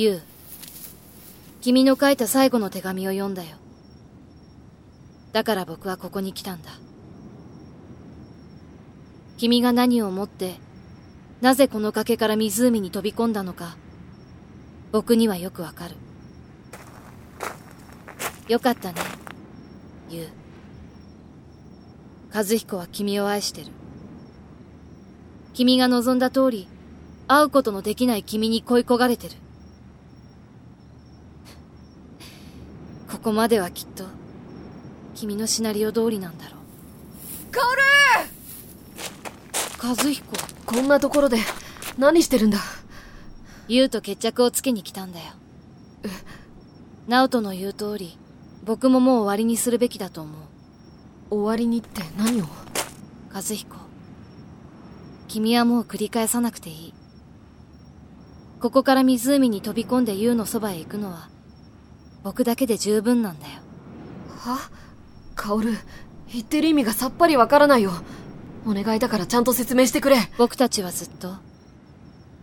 ゆう。君の書いた最後の手紙を読んだよ。だから僕はここに来たんだ。君が何を思ってなぜこの崖から湖に飛び込んだのか僕にはよくわかる。よかったねゆう。和彦は君を愛してる。君が望んだ通り会うことのできない君に恋焦がれてる。ここまではきっと君のシナリオ通りなんだろう。カ和彦こんなところで何してるんだ?優と決着をつけに来たんだよ。直人の言う通り僕ももう終わりにするべきだと思う。終わりにって何を?和彦君はもう繰り返さなくていい。ここから湖に飛び込んで優のそばへ行くのは僕だけで十分なんだよ。は？薫言ってる意味がさっぱりわからないよ。お願いだからちゃんと説明してくれ。僕たちはずっと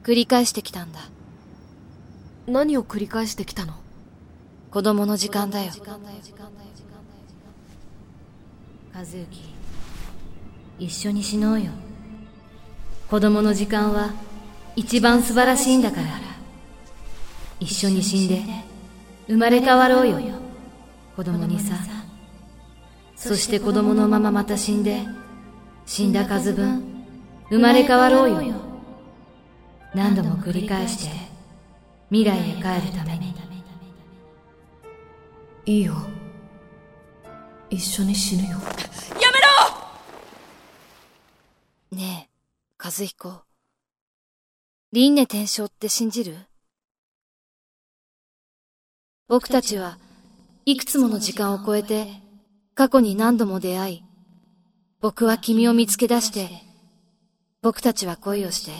繰り返してきたんだ。何を繰り返してきたの？子供の時間だよ。和幸一緒に死のうよ。子供の時間は一番素晴らしいんだから。一緒に死んで生まれ変わろうよ。子供にさ。そして子供のまままた死んで死んだ数分生まれ変わろうよ。何度も繰り返して未来へ帰るために。いいよ。一緒に死ぬよ。やめろ！ねえ和彦。輪廻転生って信じる？僕たちはいくつもの時間を超えて過去に何度も出会い僕は君を見つけ出して僕たちは恋をして。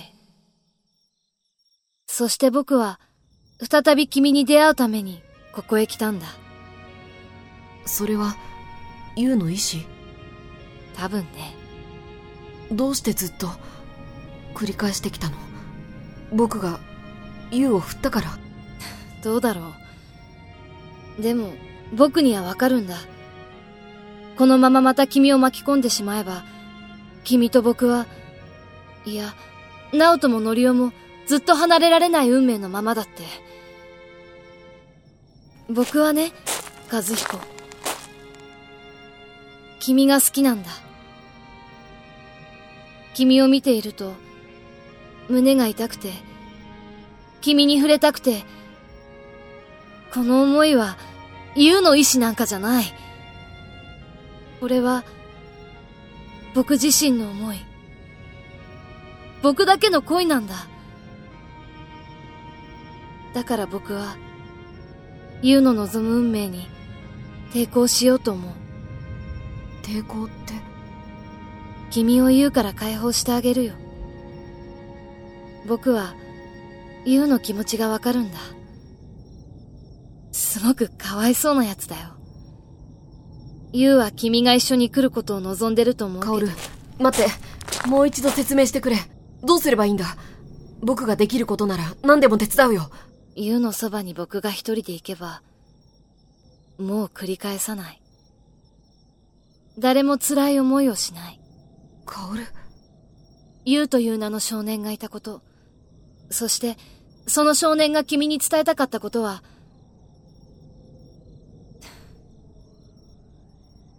そして僕は再び君に出会うためにここへ来たんだ。それは優の意志多分ね。どうしてずっと繰り返してきたの？僕が優を振ったから。どうだろうでも僕にはわかるんだ。このまままた君を巻き込んでしまえば君と僕はいや直人もノリオもずっと離れられない運命のままだって。僕はね和彦。君が好きなんだ。君を見ていると胸が痛くて君に触れたくてこの思いは優の意志なんかじゃない。これは僕自身の思い。僕だけの恋なんだ。だから僕は優の望む運命に抵抗しようと思う。抵抗って君を優から解放してあげるよ。僕は優の気持ちがわかるんだ。すごくかわいそうなやつだよ。優は君が一緒に来ることを望んでると思うけど。薫待って。もう一度説明してくれ。どうすればいいんだ？僕ができることなら何でも手伝うよ。優のそばに僕が一人で行けばもう繰り返さない。誰も辛い思いをしない。薫優という名の少年がいたこと。そしてその少年が君に伝えたかったことは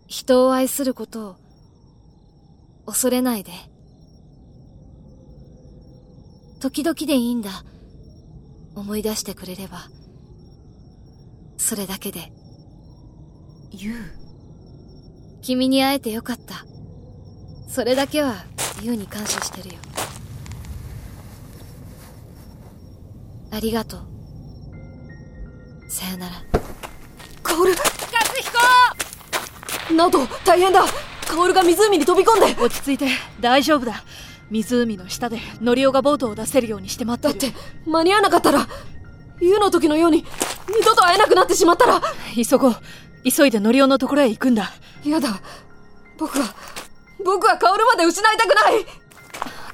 人を愛することを恐れないで。時々でいいんだ。思い出してくれれば。それだけで。優君に会えてよかった。それだけは優に感謝してるよ。ありがとう。さよなら。薫。和彦直人大変だ。薫が湖に飛び込んで。落ち着いて。大丈夫だ。湖の下でノリオがボートを出せるようにして待ってる。だって間に合わなかったら優の時のように二度と会えなくなってしまったら。急ごう。急いでノリオのところへ行くんだ。嫌だ。僕は僕は薫まで失いたくない。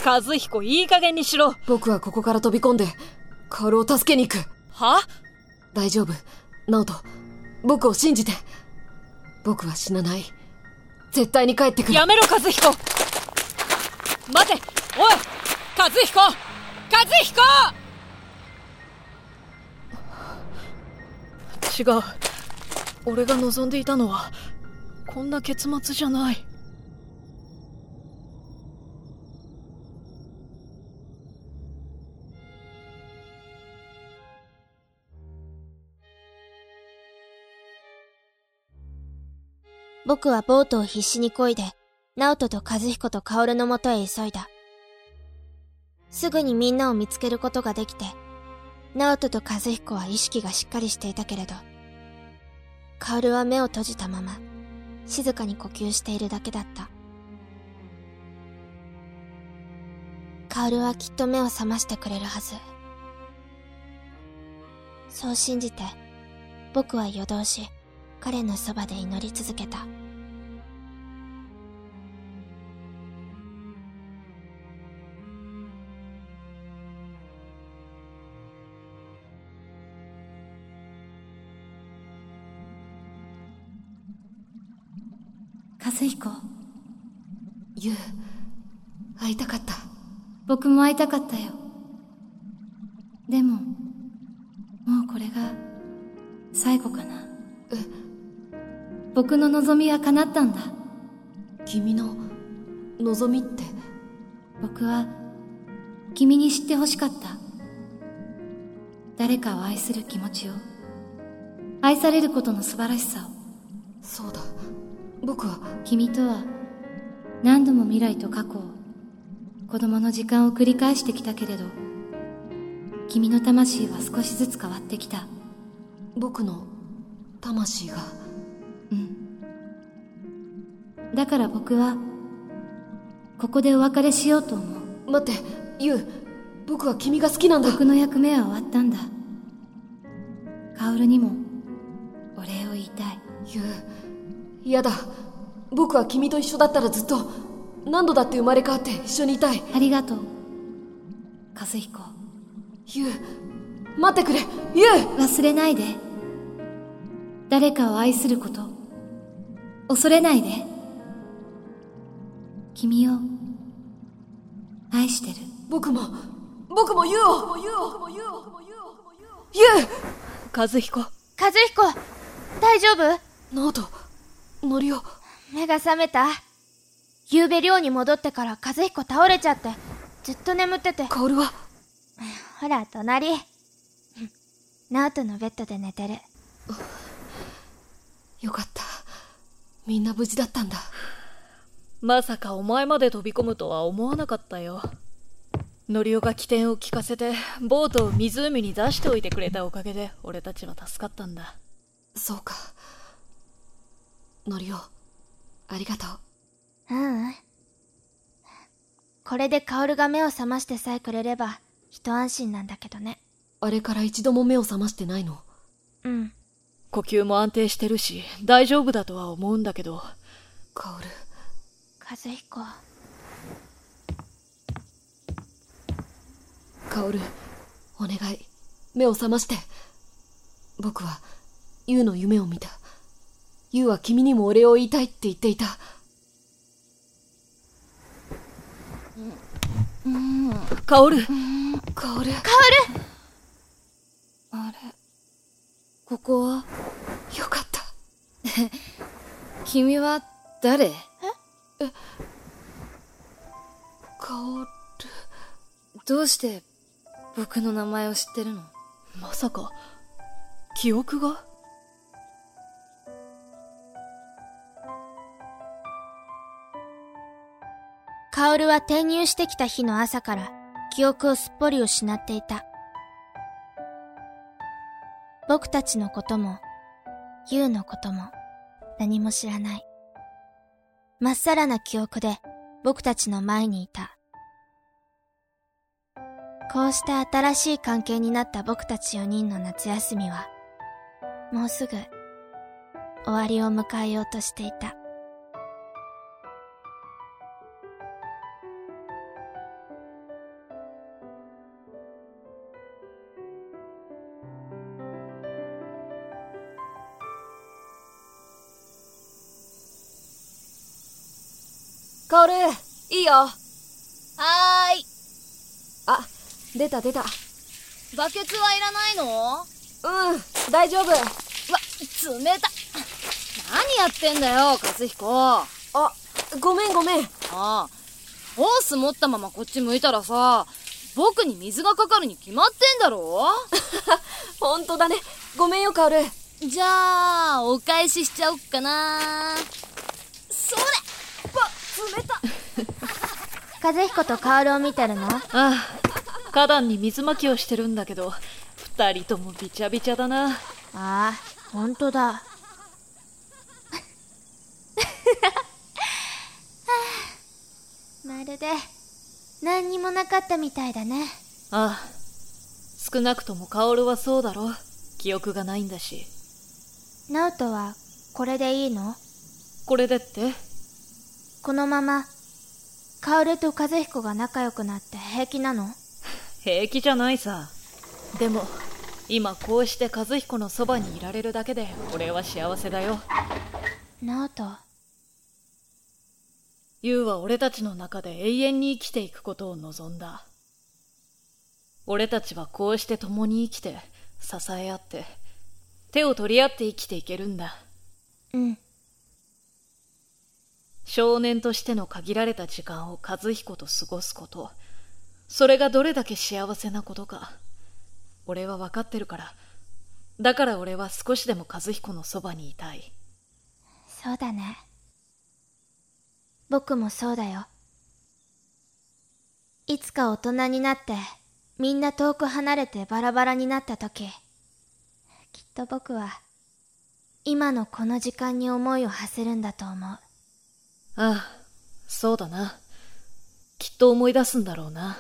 和彦いい加減にしろ。僕はここから飛び込んで薫を助けに行く。は？大丈夫。直人、僕を信じて。僕は死なない。絶対に帰ってくる。やめろ、和彦待ておい和彦和彦違う。俺が望んでいたのは、こんな結末じゃない。僕はボートを必死に漕いで、直人と和彦と薫のもとへ急いだ。すぐにみんなを見つけることができて、直人と和彦は意識がしっかりしていたけれど、薫は目を閉じたまま、静かに呼吸しているだけだった。薫はきっと目を覚ましてくれるはず。そう信じて、僕は夜通し、彼のそばで祈り続けた。彦ゆう、会いたかった。僕も会いたかったよ。でももうこれが最後かな。え僕の望みは叶ったんだ。君の望みって、僕は君に知ってほしかった。誰かを愛する気持ちを。愛されることの素晴らしさを。そうだ。僕は、君とは何度も未来と過去を子供の時間を繰り返してきたけれど君の魂は少しずつ変わってきた。僕の魂が、だから僕はここでお別れしようと思う。待って、ゆう、僕は君が好きなんだ。僕の役目は終わったんだ。薫にもお礼を言いたい。ゆう、嫌だ。僕は君と一緒だったらずっと、何度だって生まれ変わって一緒にいたい。ありがとう。和彦。ゆう、待ってくれ。ゆう忘れないで。誰かを愛すること。恐れないで。君を愛してる。僕も、僕もゆうを。ゆう和彦。和彦大丈夫？直人、のりお、目が覚めた？夕べ寮に戻ってから和彦倒れちゃって、ずっと眠ってて。薫は、ほら、隣。ナオトのベッドで寝てる。よかった。みんな無事だったんだ。まさかお前まで飛び込むとは思わなかったよ。ノリオが起点を利かせて、ボートを湖に出しておいてくれたおかげで、俺たちは助かったんだ。そうか。のりお、ありがとう。ううん。これで薫が目を覚ましてさえくれれば、一安心なんだけどね。あれから一度も目を覚ましてないの？うん。呼吸も安定してるし、大丈夫だとは思うんだけど、薫、和彦。薫、お願い。目を覚まして。僕は、ユウの夢を見た。ユウは君にもお礼を言いたいって言っていた。カオル。薫、あれ。ここは？よかった。君は誰？薫、どうして僕の名前を知ってるの？まさか、記憶が？薫は転入してきた日の朝から記憶をすっぽり失っていた。僕たちのことも、ユウのことも何も知らない。まっさらな記憶で僕たちの前にいた。こうして新しい関係になった僕たち4人の夏休みは、もうすぐ終わりを迎えようとしていた。カオルいいよ。はーい。あ出た出た。バケツはいらないの？うん大丈夫。うわ冷た。何やってんだよ和彦。ああごめんごめん。あホース持ったままこっち向いたらさ僕に水がかかるに決まってんだろ？ほんとだね。ごめんよカオル。じゃあお返ししちゃおっかな。それ。わ冷た和彦と薫を見てるの？ああ花壇に水まきをしてるんだけど二人ともびちゃびちゃだな。ああほんとだ。まるで何にもなかったみたいだね。ああ少なくとも薫はそうだろ。記憶がないんだし。ナオトはこれでいいの？これでって？このまま薫と和彦が仲良くなって平気なの？平気じゃないさ。でも今こうして和彦のそばにいられるだけで俺は幸せだよ。ナオト優は俺たちの中で永遠に生きていくことを望んだ。俺たちはこうして共に生きて支え合って手を取り合って生きていけるんだ。うん少年としての限られた時間を和彦と過ごすこと。それがどれだけ幸せなことか。俺は分かってるから。だから俺は少しでも和彦のそばにいたい。そうだね。僕もそうだよ。いつか大人になってみんな遠く離れてバラバラになった時きっと僕は今のこの時間に思いを馳せるんだと思う。ああそうだな。きっと思い出すんだろうな。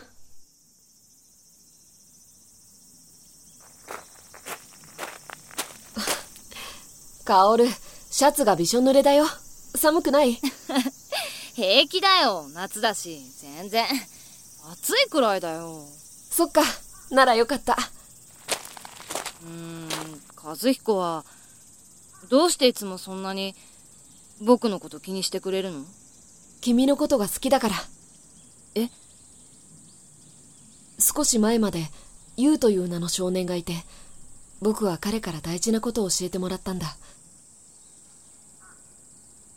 カオルシャツがびしょ濡れだよ。寒くない？平気だよ。夏だし全然。暑いくらいだよ。そっか。ならよかった。うーん和彦はどうしていつもそんなに僕のこと気にしてくれるの？君のことが好きだから。え？少し前までユウという名の少年がいて僕は彼から大事なことを教えてもらったんだ。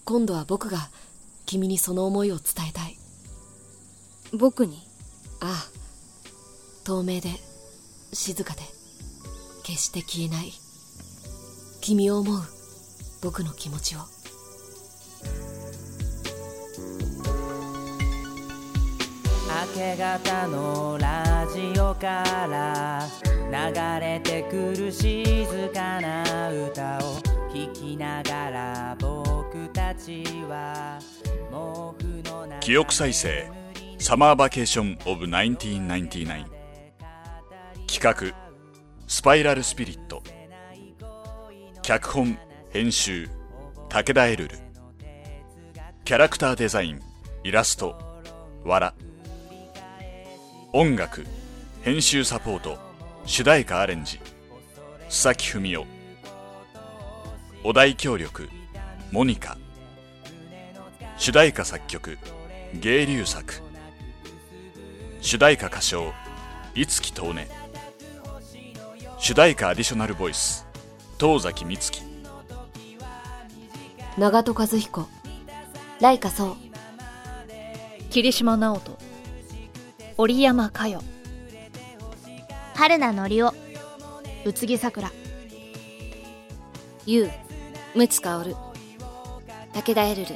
今度は僕が君にその思いを伝えたい。僕に？ああ。透明で静かで決して消えない。君を思う僕の気持ちをけ方のラジオから流れてくる静かな歌を聴きながら僕たちは毛布の記憶再生サマーバケーションオブ1999企画スパイラルスピリット。脚本編集武田エルル。キャラクターデザインイラストわら音楽編集サポート主題歌アレンジ須崎文夫お題協力モニカ。主題歌作曲芸流作。主題歌歌唱五木東音主題歌アディショナルボイス東崎美月長戸和彦。ライカそう桐島直人織山佳代春名のりお宇津木さくら。ゆう陸奥薫武田エルル。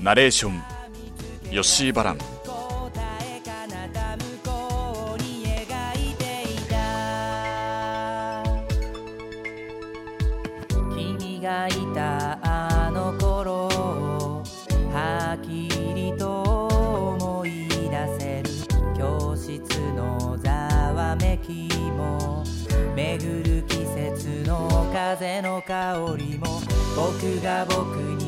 ナレーション。ヨッシー・バラン。君がいた僕が僕に